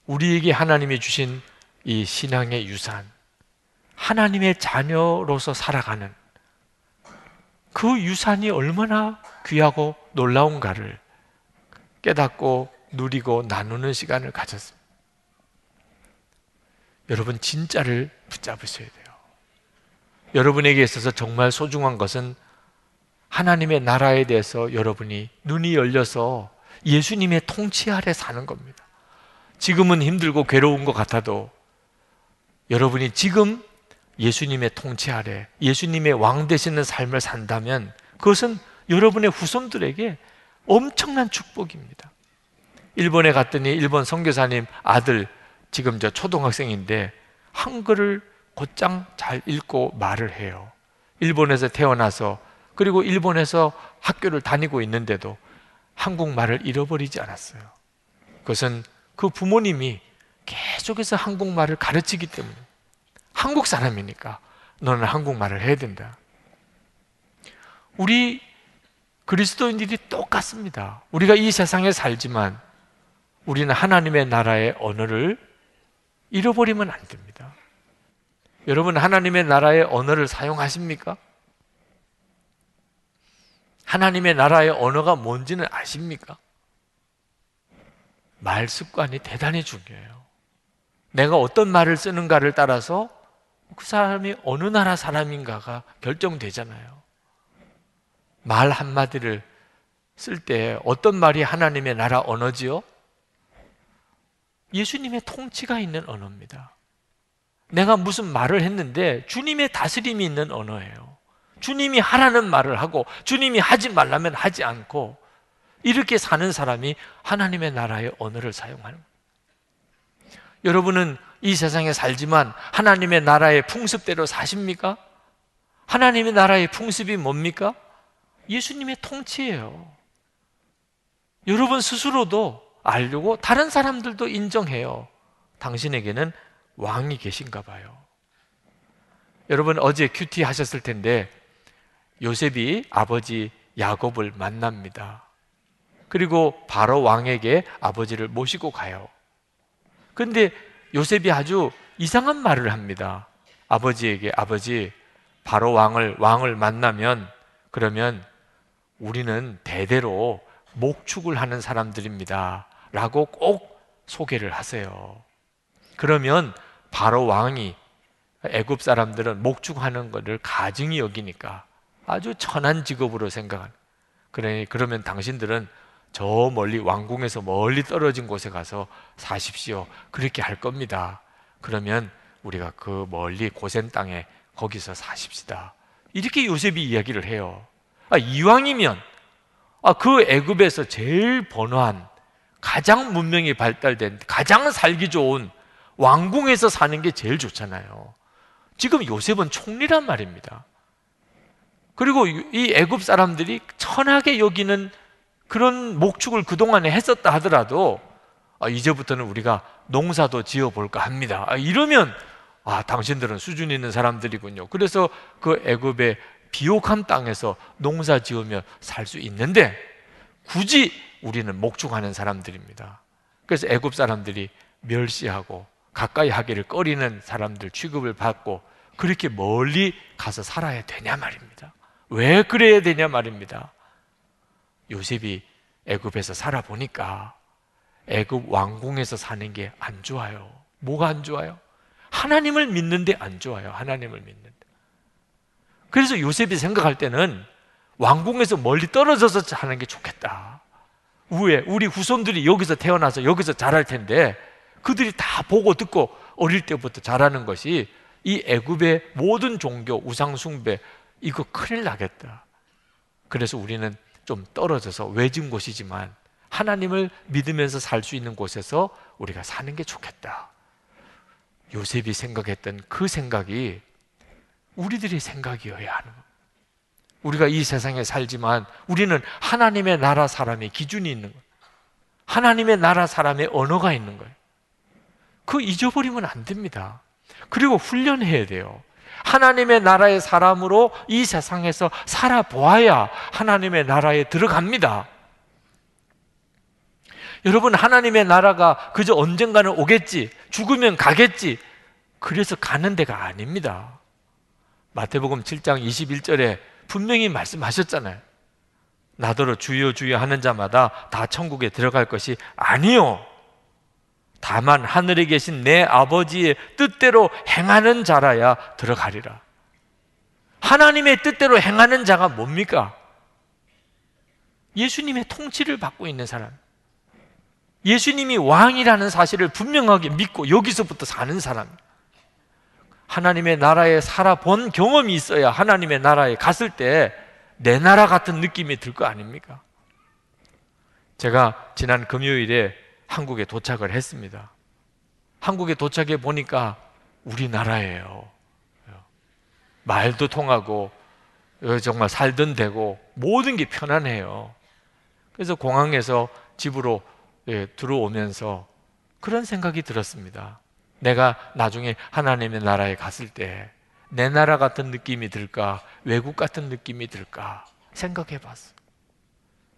우리에게 하나님이 주신 이 신앙의 유산, 하나님의 자녀로서 살아가는 그 유산이 얼마나 귀하고 놀라운가를 깨닫고 누리고 나누는 시간을 가졌습니다. 여러분, 진짜를 붙잡으셔야 돼요. 여러분에게 있어서 정말 소중한 것은 하나님의 나라에 대해서 여러분이 눈이 열려서 예수님의 통치 아래 사는 겁니다. 지금은 힘들고 괴로운 것 같아도 여러분이 지금 예수님의 통치 아래 예수님의 왕 되시는 삶을 산다면 그것은 여러분의 후손들에게 엄청난 축복입니다. 일본에 갔더니 일본 선교사님 아들 지금 저 초등학생인데 한글을 곧장 잘 읽고 말을 해요. 일본에서 태어나서 그리고 일본에서 학교를 다니고 있는데도 한국말을 잃어버리지 않았어요. 그것은 그 부모님이 계속해서 한국말을 가르치기 때문에 한국 사람이니까 너는 한국말을 해야 된다. 우리 그리스도인들이 똑같습니다. 우리가 이 세상에 살지만 우리는 하나님의 나라의 언어를 잃어버리면 안 됩니다. 여러분 하나님의 나라의 언어를 사용하십니까? 하나님의 나라의 언어가 뭔지는 아십니까? 말 습관이 대단히 중요해요. 내가 어떤 말을 쓰는가를 따라서 그 사람이 어느 나라 사람인가가 결정되잖아요. 말 한마디를 쓸 때 어떤 말이 하나님의 나라 언어지요? 예수님의 통치가 있는 언어입니다. 내가 무슨 말을 했는데 주님의 다스림이 있는 언어예요. 주님이 하라는 말을 하고 주님이 하지 말라면 하지 않고 이렇게 사는 사람이 하나님의 나라의 언어를 사용하는. 여러분은 이 세상에 살지만 하나님의 나라의 풍습대로 사십니까? 하나님의 나라의 풍습이 뭡니까? 예수님의 통치예요. 여러분 스스로도 알려고 다른 사람들도 인정해요. 당신에게는 왕이 계신가 봐요. 여러분 어제 큐티 하셨을 텐데 요셉이 아버지 야곱을 만납니다. 그리고 바로 왕에게 아버지를 모시고 가요. 근데 요셉이 아주 이상한 말을 합니다. 아버지에게 아버지 바로 왕을 왕을 만나면 그러면 우리는 대대로 목축을 하는 사람들입니다. 라고 꼭 소개를 하세요. 그러면 바로 왕이 애굽 사람들은 목축하는 것을 가증이 여기니까 아주 천한 직업으로 생각하는. 그러니 그러면 당신들은 저 멀리 왕궁에서 멀리 떨어진 곳에 가서 사십시오. 그렇게 할 겁니다. 그러면 우리가 그 멀리 고센 땅에 거기서 사십시다. 이렇게 요셉이 이야기를 해요. 아, 이왕이면 아, 그 애굽에서 제일 번화한 가장 문명이 발달된 가장 살기 좋은 왕궁에서 사는 게 제일 좋잖아요. 지금 요셉은 총리란 말입니다. 그리고 이 애굽 사람들이 천하게 여기는 그런 목축을 그동안에 했었다 하더라도 아, 이제부터는 우리가 농사도 지어 볼까 합니다. 아, 이러면 아, 당신들은 수준 있는 사람들이군요. 그래서 그 애굽의 비옥한 땅에서 농사 지으며 살 수 있는데 굳이 우리는 목축하는 사람들입니다. 그래서 애굽 사람들이 멸시하고 가까이 하기를 꺼리는 사람들 취급을 받고 그렇게 멀리 가서 살아야 되냐 말입니다. 왜 그래야 되냐 말입니다. 요셉이 애굽에서 살아보니까 애굽 왕궁에서 사는 게 안 좋아요. 뭐가 안 좋아요? 하나님을 믿는데 안 좋아요. 하나님을 믿는데. 그래서 요셉이 생각할 때는 왕궁에서 멀리 떨어져서 사는 게 좋겠다. 왜? 우리 후손들이 여기서 태어나서 여기서 자랄 텐데 그들이 다 보고 듣고 어릴 때부터 자라는 것이 이 애굽의 모든 종교 우상 숭배 이거 큰일 나겠다. 그래서 우리는 좀 떨어져서 외진 곳이지만 하나님을 믿으면서 살 수 있는 곳에서 우리가 사는 게 좋겠다. 요셉이 생각했던 그 생각이 우리들의 생각이어야 하는 것. 우리가 이 세상에 살지만 우리는 하나님의 나라 사람의 기준이 있는 거예요. 하나님의 나라 사람의 언어가 있는 거예요. 그 잊어버리면 안 됩니다. 그리고 훈련해야 돼요. 하나님의 나라의 사람으로 이 세상에서 살아보아야 하나님의 나라에 들어갑니다. 여러분, 하나님의 나라가 그저 언젠가는 오겠지, 죽으면 가겠지, 그래서 가는 데가 아닙니다. 마태복음 7장 21절에 분명히 말씀하셨잖아요. 나더러 주여 주여 하는 자마다 다 천국에 들어갈 것이 아니요. 다만 하늘에 계신 내 아버지의 뜻대로 행하는 자라야 들어가리라. 하나님의 뜻대로 행하는 자가 뭡니까? 예수님의 통치를 받고 있는 사람. 예수님이 왕이라는 사실을 분명하게 믿고 여기서부터 사는 사람. 하나님의 나라에 살아본 경험이 있어야 하나님의 나라에 갔을 때 내 나라 같은 느낌이 들 거 아닙니까? 제가 지난 금요일에 한국에 도착을 했습니다. 한국에 도착해 보니까 우리나라예요. 말도 통하고 정말 살던 되고 모든 게 편안해요. 그래서 공항에서 집으로 예, 들어오면서 그런 생각이 들었습니다. 내가 나중에 하나님의 나라에 갔을 때 내 나라 같은 느낌이 들까? 외국 같은 느낌이 들까? 생각해 봤어.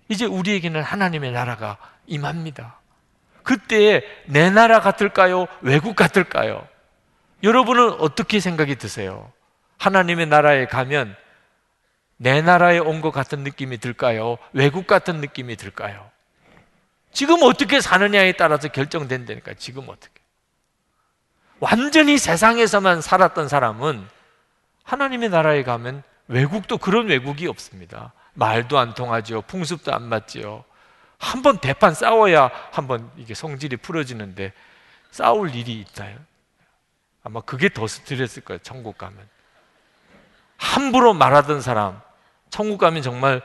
이제 우리에게는 하나님의 나라가 임합니다. 그때 내 나라 같을까요? 외국 같을까요? 여러분은 어떻게 생각이 드세요? 하나님의 나라에 가면 내 나라에 온 것 같은 느낌이 들까요? 외국 같은 느낌이 들까요? 지금 어떻게 사느냐에 따라서 결정된다니까, 지금 어떻게. 완전히 세상에서만 살았던 사람은 하나님의 나라에 가면 외국도 그런 외국이 없습니다. 말도 안 통하죠. 풍습도 안 맞죠. 한번 대판 싸워야 한 번 이게 성질이 풀어지는데 싸울 일이 있다요. 아마 그게 더 스트레스일 거예요. 천국 가면. 함부로 말하던 사람, 천국 가면 정말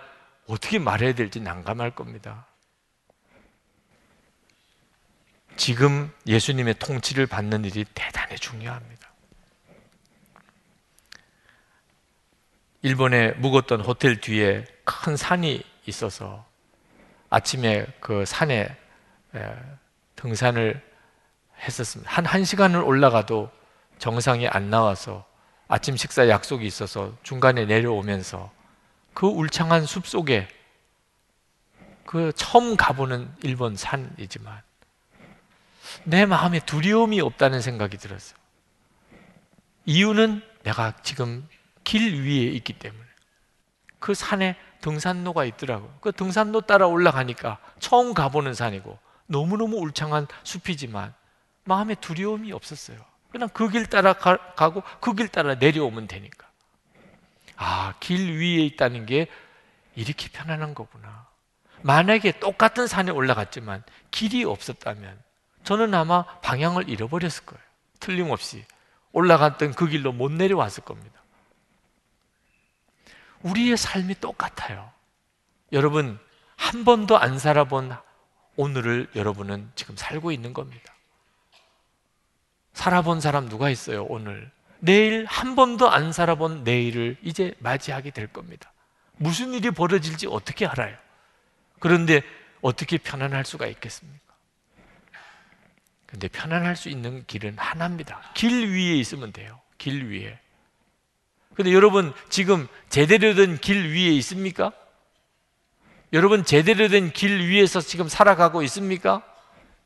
어떻게 말해야 될지 난감할 겁니다. 지금 예수님의 통치를 받는 일이 대단히 중요합니다. 일본에 묵었던 호텔 뒤에 큰 산이 있어서 아침에 그 산에 등산을 했었습니다. 한 1시간을 올라가도 정상이 안 나와서 아침 식사 약속이 있어서 중간에 내려오면서 그 울창한 숲 속에 그 처음 가보는 일본 산이지만 내 마음에 두려움이 없다는 생각이 들었어요. 이유는 내가 지금 길 위에 있기 때문에 그 산에 등산로가 있더라고요. 그 등산로 따라 올라가니까 처음 가보는 산이고 너무너무 울창한 숲이지만 마음에 두려움이 없었어요. 그냥 그 길 따라 가, 가고 그 길 따라 내려오면 되니까. 아, 길 위에 있다는 게 이렇게 편안한 거구나. 만약에 똑같은 산에 올라갔지만 길이 없었다면 저는 아마 방향을 잃어버렸을 거예요. 틀림없이. 올라갔던 그 길로 못 내려왔을 겁니다. 우리의 삶이 똑같아요. 여러분, 한 번도 안 살아본 오늘을 여러분은 지금 살고 있는 겁니다. 살아본 사람 누가 있어요, 오늘? 내일 한 번도 안 살아본 내일을 이제 맞이하게 될 겁니다. 무슨 일이 벌어질지 어떻게 알아요? 그런데 어떻게 편안할 수가 있겠습니까? 근데 편안할 수 있는 길은 하나입니다. 길 위에 있으면 돼요. 길 위에. 근데 여러분 지금 제대로 된 길 위에 있습니까? 여러분 제대로 된 길 위에서 지금 살아가고 있습니까?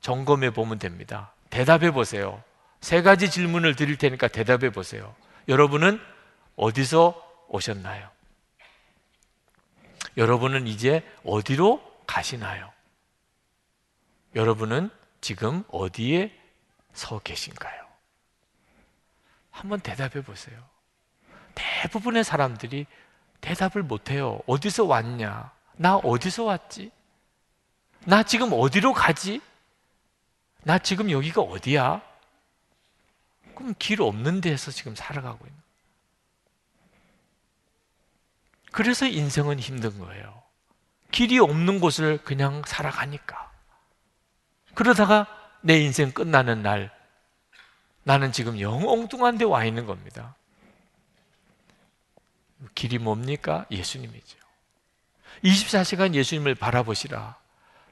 점검해 보면 됩니다. 대답해 보세요. 세 가지 질문을 드릴 테니까 대답해 보세요. 여러분은 어디서 오셨나요? 여러분은 이제 어디로 가시나요? 여러분은 지금 어디에 서 계신가요? 한번 대답해 보세요. 대부분의 사람들이 대답을 못해요. 어디서 왔냐? 나 어디서 왔지? 나 지금 어디로 가지? 나 지금 여기가 어디야? 그럼 길 없는 데서 지금 살아가고 있는 그래서 인생은 힘든 거예요. 길이 없는 곳을 그냥 살아가니까. 그러다가 내 인생 끝나는 날, 나는 지금 영 엉뚱한 데 와 있는 겁니다. 길이 뭡니까? 예수님이죠. 24시간 예수님을 바라보시라.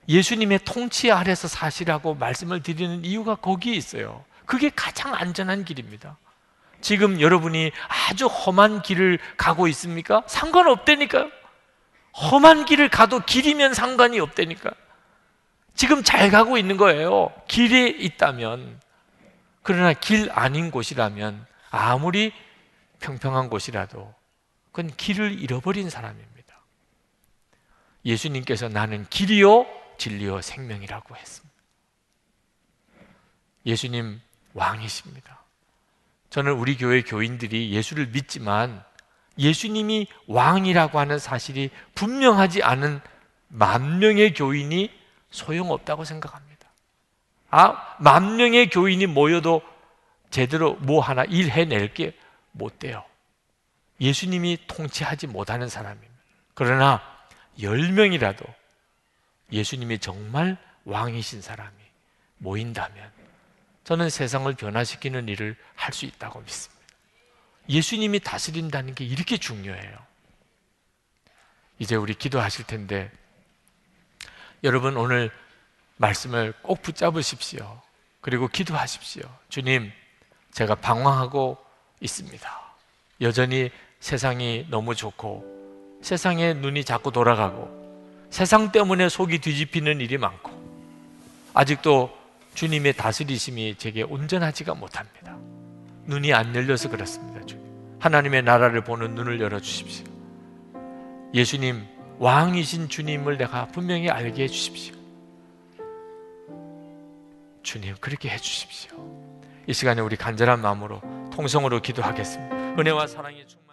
예수님의 통치 아래서 사시라고 말씀을 드리는 이유가 거기에 있어요. 그게 가장 안전한 길입니다. 지금 여러분이 아주 험한 길을 가고 있습니까? 상관없다니까요. 험한 길을 가도 길이면 상관이 없다니까. 지금 잘 가고 있는 거예요. 길에 있다면. 그러나 길 아닌 곳이라면 아무리 평평한 곳이라도 그건 길을 잃어버린 사람입니다. 예수님께서 나는 길이요, 진리요, 생명이라고 했습니다. 예수님 왕이십니다. 저는 우리 교회 교인들이 예수를 믿지만 예수님이 왕이라고 하는 사실이 분명하지 않은 만 명의 교인이 소용없다고 생각합니다. 아, 만 명의 교인이 모여도 제대로 뭐 하나 일해낼 게 못 돼요. 예수님이 통치하지 못하는 사람입니다. 그러나 열 명이라도 예수님이 정말 왕이신 사람이 모인다면 저는 세상을 변화시키는 일을 할 수 있다고 믿습니다. 예수님이 다스린다는 게 이렇게 중요해요. 이제 우리 기도하실 텐데 여러분 오늘 말씀을 꼭 붙잡으십시오. 그리고 기도하십시오. 주님, 제가 방황하고 있습니다. 여전히 세상이 너무 좋고 세상에 눈이 자꾸 돌아가고 세상 때문에 속이 뒤집히는 일이 많고 아직도 주님의 다스리심이 제게 온전하지가 못합니다. 눈이 안 열려서 그렇습니다. 주님. 하나님의 나라를 보는 눈을 열어 주십시오. 예수님 왕이신 주님을 내가 분명히 알게 해 주십시오. 주님 그렇게 해 주십시오. 이 시간에 우리 간절한 마음으로 통성으로 기도하겠습니다. 은혜와 사랑이 충만